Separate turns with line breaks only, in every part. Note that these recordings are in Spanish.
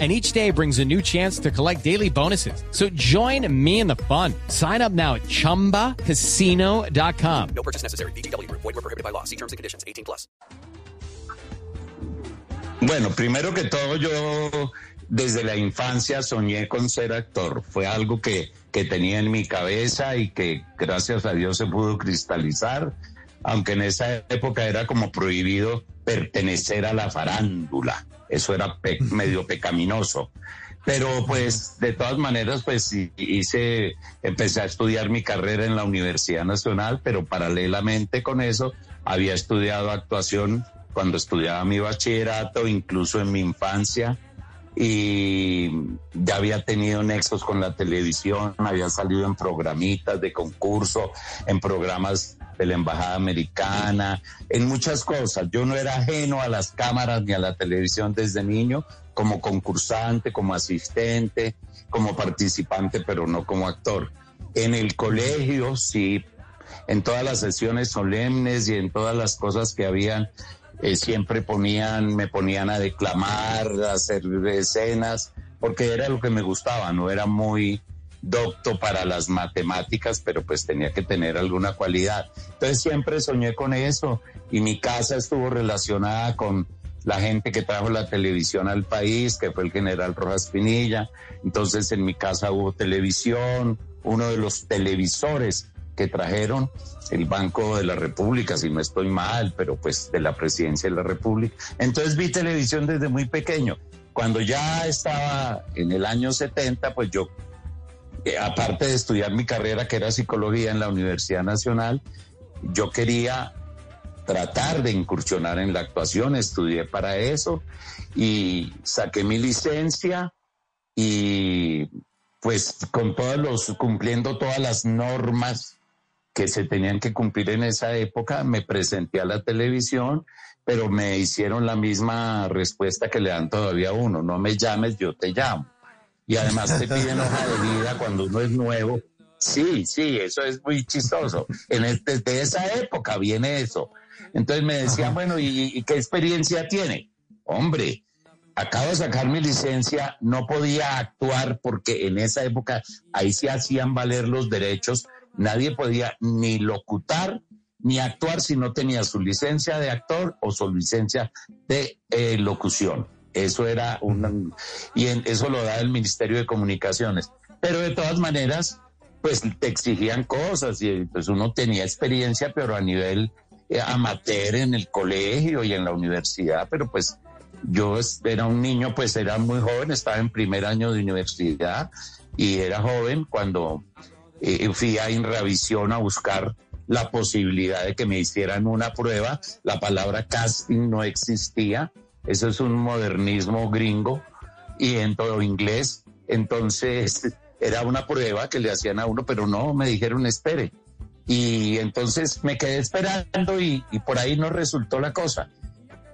and each day brings a new chance to collect daily bonuses. So join me in the fun. Sign up now at ChumbaCasino.com.
No purchase necessary. BGW. Void were prohibited by law. See terms and conditions. 18 plus.
Bueno, primero que todo yo desde la infancia soñé con ser actor. Fue algo que, que tenía en mi cabeza y que gracias a Dios se pudo cristalizar, aunque en esa época era como prohibido pertenecer a la farándula eso era medio pecaminoso. Pero pues de todas maneras pues hice, empecé a estudiar mi carrera en la Universidad Nacional, pero paralelamente con eso había estudiado actuación cuando estudiaba mi bachillerato, incluso en mi infancia, y ya había tenido nexos con la televisión, había salido en programitas de concurso, en programas de la Embajada Americana, en muchas cosas. Yo no era ajeno a las cámaras ni a la televisión desde niño, como concursante, como asistente, como participante, pero no como actor. En el colegio, sí, en todas las sesiones solemnes y en todas las cosas que habían, eh, siempre ponían, me ponían a declamar, a hacer escenas, porque era lo que me gustaba, no era muy docto para las matemáticas, pero pues tenía que tener alguna cualidad. Entonces siempre soñé con eso y mi casa estuvo relacionada con la gente que trajo la televisión al país, que fue el general Rojas Pinilla. Entonces en mi casa hubo televisión, uno de los televisores que trajeron el Banco de la República, si no estoy mal, pero pues de la presidencia de la República. Entonces vi televisión desde muy pequeño. Cuando ya estaba en el año 70, pues yo aparte de estudiar mi carrera, que era psicología en la Universidad Nacional, yo quería tratar de incursionar en la actuación, estudié para eso y saqué mi licencia y pues con todos los, cumpliendo todas las normas que se tenían que cumplir en esa época, me presenté a la televisión, pero me hicieron la misma respuesta que le dan todavía a uno, no me llames, yo te llamo y además te piden hoja de vida cuando uno es nuevo. Sí, sí, eso es muy chistoso. En este, desde esa época viene eso. Entonces me decían, bueno, ¿y, qué experiencia tiene? Hombre, acabo de sacar mi licencia, no podía actuar porque en esa época ahí se hacían valer los derechos. Nadie podía ni locutar ni actuar si no tenía su licencia de actor o su licencia de eh, locución. Eso era un... Y eso lo da el Ministerio de Comunicaciones. Pero de todas maneras, pues te exigían cosas y pues uno tenía experiencia, pero a nivel eh, amateur en el colegio y en la universidad, pero pues yo era un niño, pues era muy joven, estaba en primer año de universidad y era joven cuando eh, fui a Inravisión a buscar la posibilidad de que me hicieran una prueba. La palabra casting no existía eso es un modernismo gringo y en todo inglés. Entonces era una prueba que le hacían a uno, pero no, me dijeron espere. Y entonces me quedé esperando y, por ahí no resultó la cosa.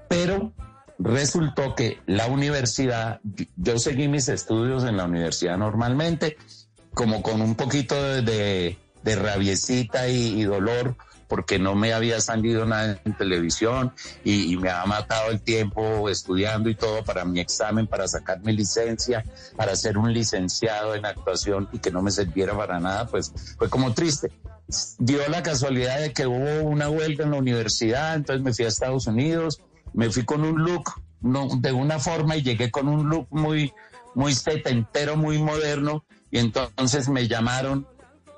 Pero resultó que la universidad, yo seguí mis estudios en la universidad normalmente, como con un poquito de, rabiecita y dolor porque no me había salido nada en televisión y, me ha matado el tiempo estudiando y todo para mi examen, para sacar mi licencia, para ser un licenciado en actuación y que no me sirviera para nada, pues fue como triste. Dio la casualidad de que hubo una huelga en la universidad, entonces me fui a Estados Unidos, me fui con un look no, de una forma y llegué con un look muy, muy setentero, muy moderno, y entonces me llamaron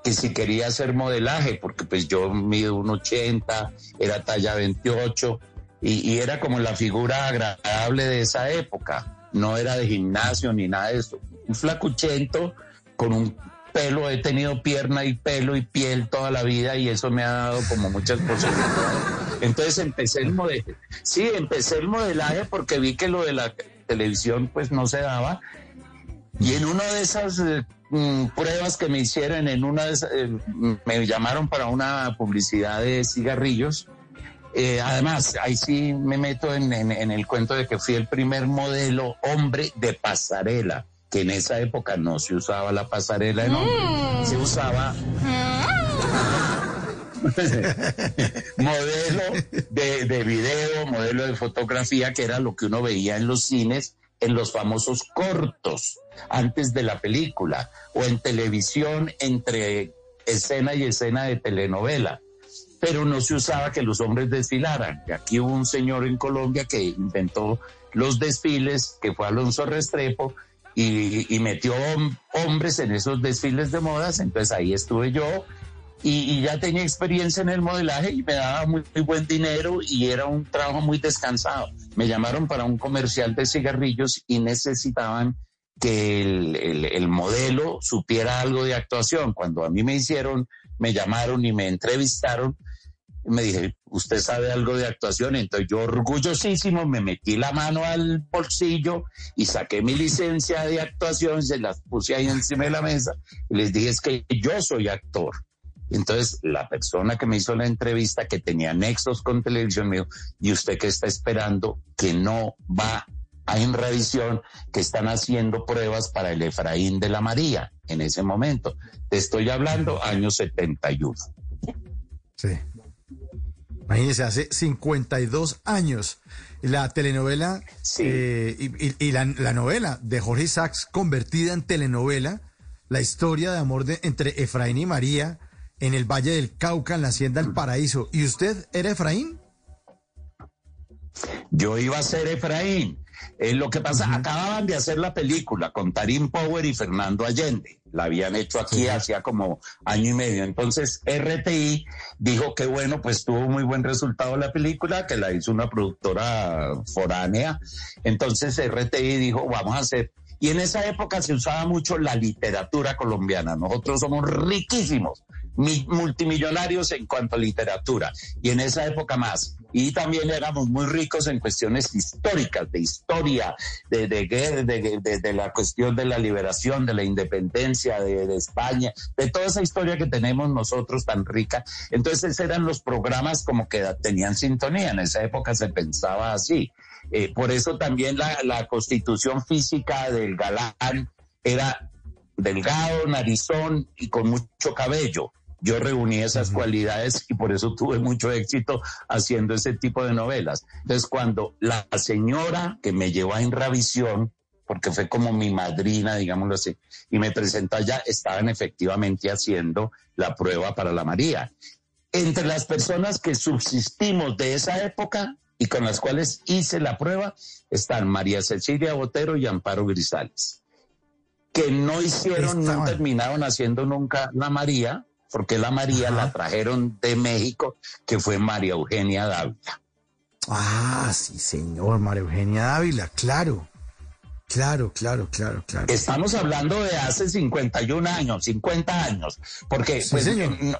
que si quería hacer modelaje, porque pues yo mido un 80, era talla 28 y, era como la figura agradable de esa época, no era de gimnasio ni nada de eso. Un flacuchento con un pelo, he tenido pierna y pelo y piel toda la vida y eso me ha dado como muchas posibilidades. Entonces empecé el modelaje. Sí, empecé el modelaje porque vi que lo de la televisión pues no se daba. Y en una de esas Mm, pruebas que me hicieron en una de eh, me llamaron para una publicidad de cigarrillos Eh, además, ahí sí me meto en, el cuento de que fui el primer modelo hombre de pasarela, que en esa época no se usaba la pasarela en hombre, mm. se usaba modelo de, de video, modelo de fotografía, que era lo que uno veía en los cines, en los famosos cortos, antes de la película, o en televisión entre escena y escena de telenovela pero no se usaba que los hombres desfilaran. Y aquí hubo un señor en Colombia que inventó los desfiles, que fue Alonso Restrepo, y, metió hombres en esos desfiles de modas, entonces ahí estuve yo. Y, ya tenía experiencia en el modelaje y me daba muy, buen dinero y era un trabajo muy descansado. Me llamaron para un comercial de cigarrillos y necesitaban que el, el modelo supiera algo de actuación. Cuando a mí me hicieron, me llamaron y me entrevistaron, me dije, ¿usted sabe algo de actuación? Entonces yo orgullosísimo me metí la mano al bolsillo y saqué mi licencia de actuación, se las puse ahí encima de la mesa y les dije, es que yo soy actor. Entonces la persona que me hizo la entrevista, que tenía nexos con televisión, me dijo, ¿y usted qué está esperando? Que no va a en revisión, que están haciendo pruebas para el Efraín de la María en ese momento. Te estoy hablando año 71.
Sí. Imagínense, hace 52 años la telenovela eh, y, la, novela de Jorge Sachs convertida en telenovela, la historia de amor de, entre Efraín y María en el Valle del Cauca, en la Hacienda del Paraíso. ¿Y usted era Efraín?
Yo iba a ser Efraín. Eh, lo que pasa, acababan de hacer la película con Tarim Power y Fernando Allende. La habían hecho aquí hacía como año y medio. Entonces, RTI dijo que bueno, pues tuvo muy buen resultado la película, que la hizo una productora foránea. Entonces, RTI dijo, vamos a hacer y en esa época se usaba mucho la literatura colombiana. Nosotros somos riquísimos, multimillonarios en cuanto a literatura. Y en esa época más. Y también éramos muy ricos en cuestiones históricas, de historia, de, de, de, la cuestión de la liberación, de la independencia de, España, de toda esa historia que tenemos nosotros tan rica. Entonces eran los programas como que tenían sintonía. En esa época se pensaba así. Eh, por eso también la, constitución física del galán era delgado, narizón y con mucho cabello. Yo reuní esas cualidades y por eso tuve mucho éxito haciendo ese tipo de novelas. Entonces, cuando la señora que me llevó a Inravisión, porque fue como mi madrina, digámoslo así, y me presentó allá, estaban efectivamente haciendo la prueba para la María. Entre las personas que subsistimos de esa época, y con las cuales hice la prueba están María Cecilia Botero y Amparo Grisales, que no hicieron, no terminaron haciendo nunca la María, porque la María la trajeron de México, que fue María Eugenia Dávila.
Ah, sí, señor, María Eugenia Dávila, claro. Claro, claro, claro, claro.
Estamos hablando de hace 51 años, 50 años, porque pues,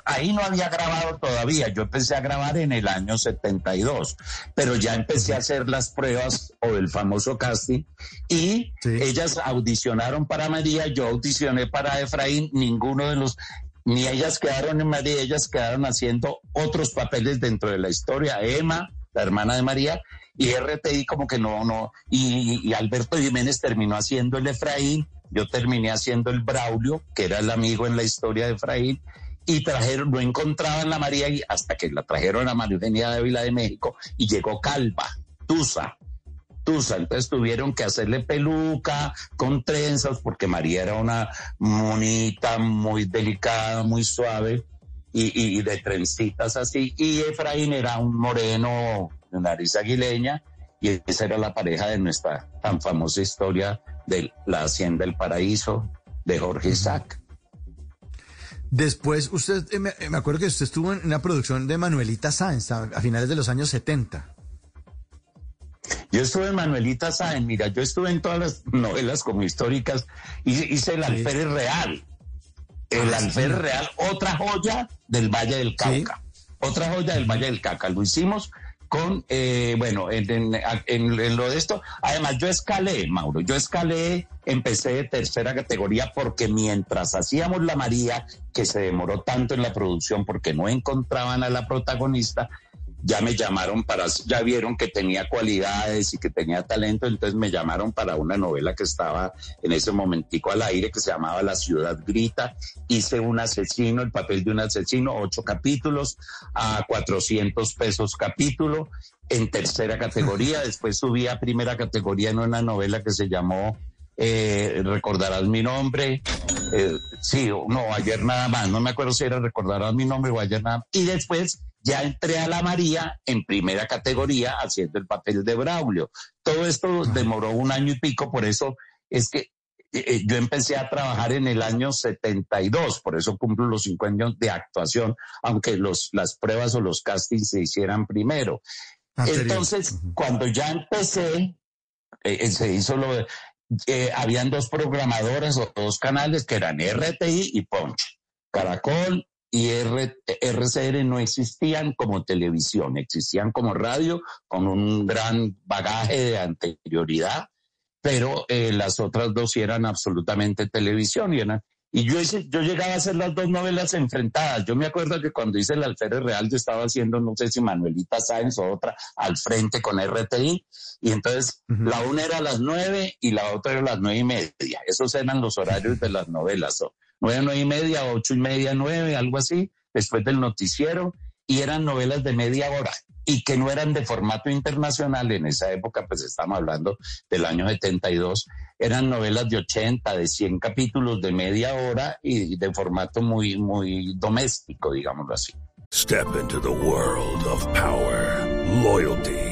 ahí no había grabado todavía. Yo empecé a grabar en el año 72, pero ya empecé a hacer las pruebas o el famoso casting y ellas audicionaron para María, yo audicioné para Efraín, ninguno de los ni ellas quedaron en María, ellas quedaron haciendo otros papeles dentro de la historia. Emma, la hermana de María, y RTI como que no, no, y, Alberto Jiménez terminó haciendo el Efraín, yo terminé haciendo el Braulio, que era el amigo en la historia de Efraín, y trajeron, no encontraban la María hasta que la trajeron a María Eugenia de Ávila de México y llegó Calva, Tusa, Tusa, entonces tuvieron que hacerle peluca con trenzas porque María era una monita muy delicada, muy suave y, y de trencitas así, y Efraín era un moreno de nariz aguileña, y esa era la pareja de nuestra tan famosa historia de la Hacienda del Paraíso de Jorge Isaac.
Después, usted, eh, eh, me, acuerdo que usted estuvo en una producción de Manuelita Sáenz a, finales de los años 70.
Yo estuve en Manuelita Sáenz, mira, yo estuve en todas las novelas como históricas, y hice el alférez real. El ah, alférez real, otra joya del Valle del Cauca. Otra joya del Valle del Cauca. Lo hicimos con, eh, bueno, en, lo de esto. Además, yo escalé, Mauro, yo escalé, empecé de tercera categoría porque mientras hacíamos la María, que se demoró tanto en la producción porque no encontraban a la protagonista, ya me llamaron para, ya vieron que tenía cualidades y que tenía talento, entonces me llamaron para una novela que estaba en ese momentico al aire que se llamaba La ciudad grita. Hice un asesino, el papel de un asesino, ocho capítulos a 400 pesos capítulo en tercera categoría. Después subí a primera categoría en una novela que se llamó eh, Recordarás mi nombre. Eh, sí, no, ayer nada más. No me acuerdo si era Recordarás mi nombre o ayer nada más. Y después ya entré a la María en primera categoría haciendo el papel de Braulio. Todo esto demoró un año y pico, por eso es que eh, eh, yo empecé a trabajar en el año 72, por eso cumplo los cinco años de actuación, aunque los, las pruebas o los castings se hicieran primero. Entonces, cuando ya empecé, eh, se hizo lo de, habían dos programadoras o dos canales que eran RTI y Punch. Caracol y RCR no existían como televisión, existían como radio con un gran bagaje de anterioridad, pero eh, las otras dos eran absolutamente televisión y eran y yo, hice, yo llegaba a hacer las dos novelas enfrentadas. Yo me acuerdo que cuando hice el Alférez Real, yo estaba haciendo, no sé si Manuelita Sáenz o otra, al frente con RTI. Y entonces la una era a las nueve y la otra era a las nueve y media. Esos eran los horarios de las novelas. Nueve, nueve y media, ocho y media, nueve, algo así, después del noticiero. Y eran novelas de media hora y que no eran de formato internacional en esa época, pues estamos hablando del año 72, eran novelas de 80, de 100 capítulos de media hora y de formato muy, muy doméstico, digámoslo así.
Step into the world of power, loyalty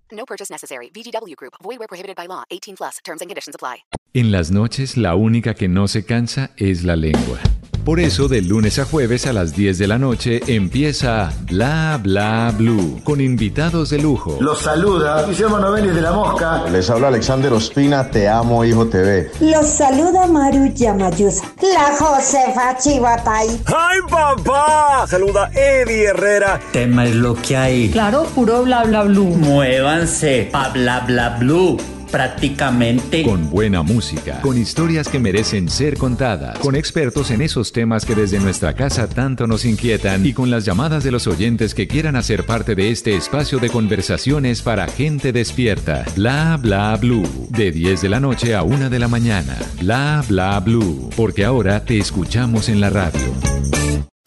No purchase necessary. VGW Group. Void where prohibited by law. 18 plus. Terms and conditions apply.
En las noches, la única que no se cansa es la lengua. Por eso, de lunes a jueves a las 10 de la noche empieza Bla Bla Blue con invitados de lujo.
Los saluda Guillermo Novelli de La Mosca.
Les habla Alexander Ospina, Te Amo Hijo TV.
Los saluda Maru Yamayusa. La Josefa Chivatay.
¡Ay, papá! Saluda Eddie Herrera.
Tema es lo que hay.
Claro, puro Bla Bla Blue.
Muévanse pa Bla Bla Blue prácticamente.
Con buena música, con historias que merecen ser contadas, con expertos en esos temas que desde nuestra casa tanto nos inquietan y con las llamadas de los oyentes que quieran hacer parte de este espacio de conversaciones para gente despierta. Bla bla blue. De 10 de la noche a 1 de la mañana. Bla bla blue. Porque ahora te escuchamos en la radio.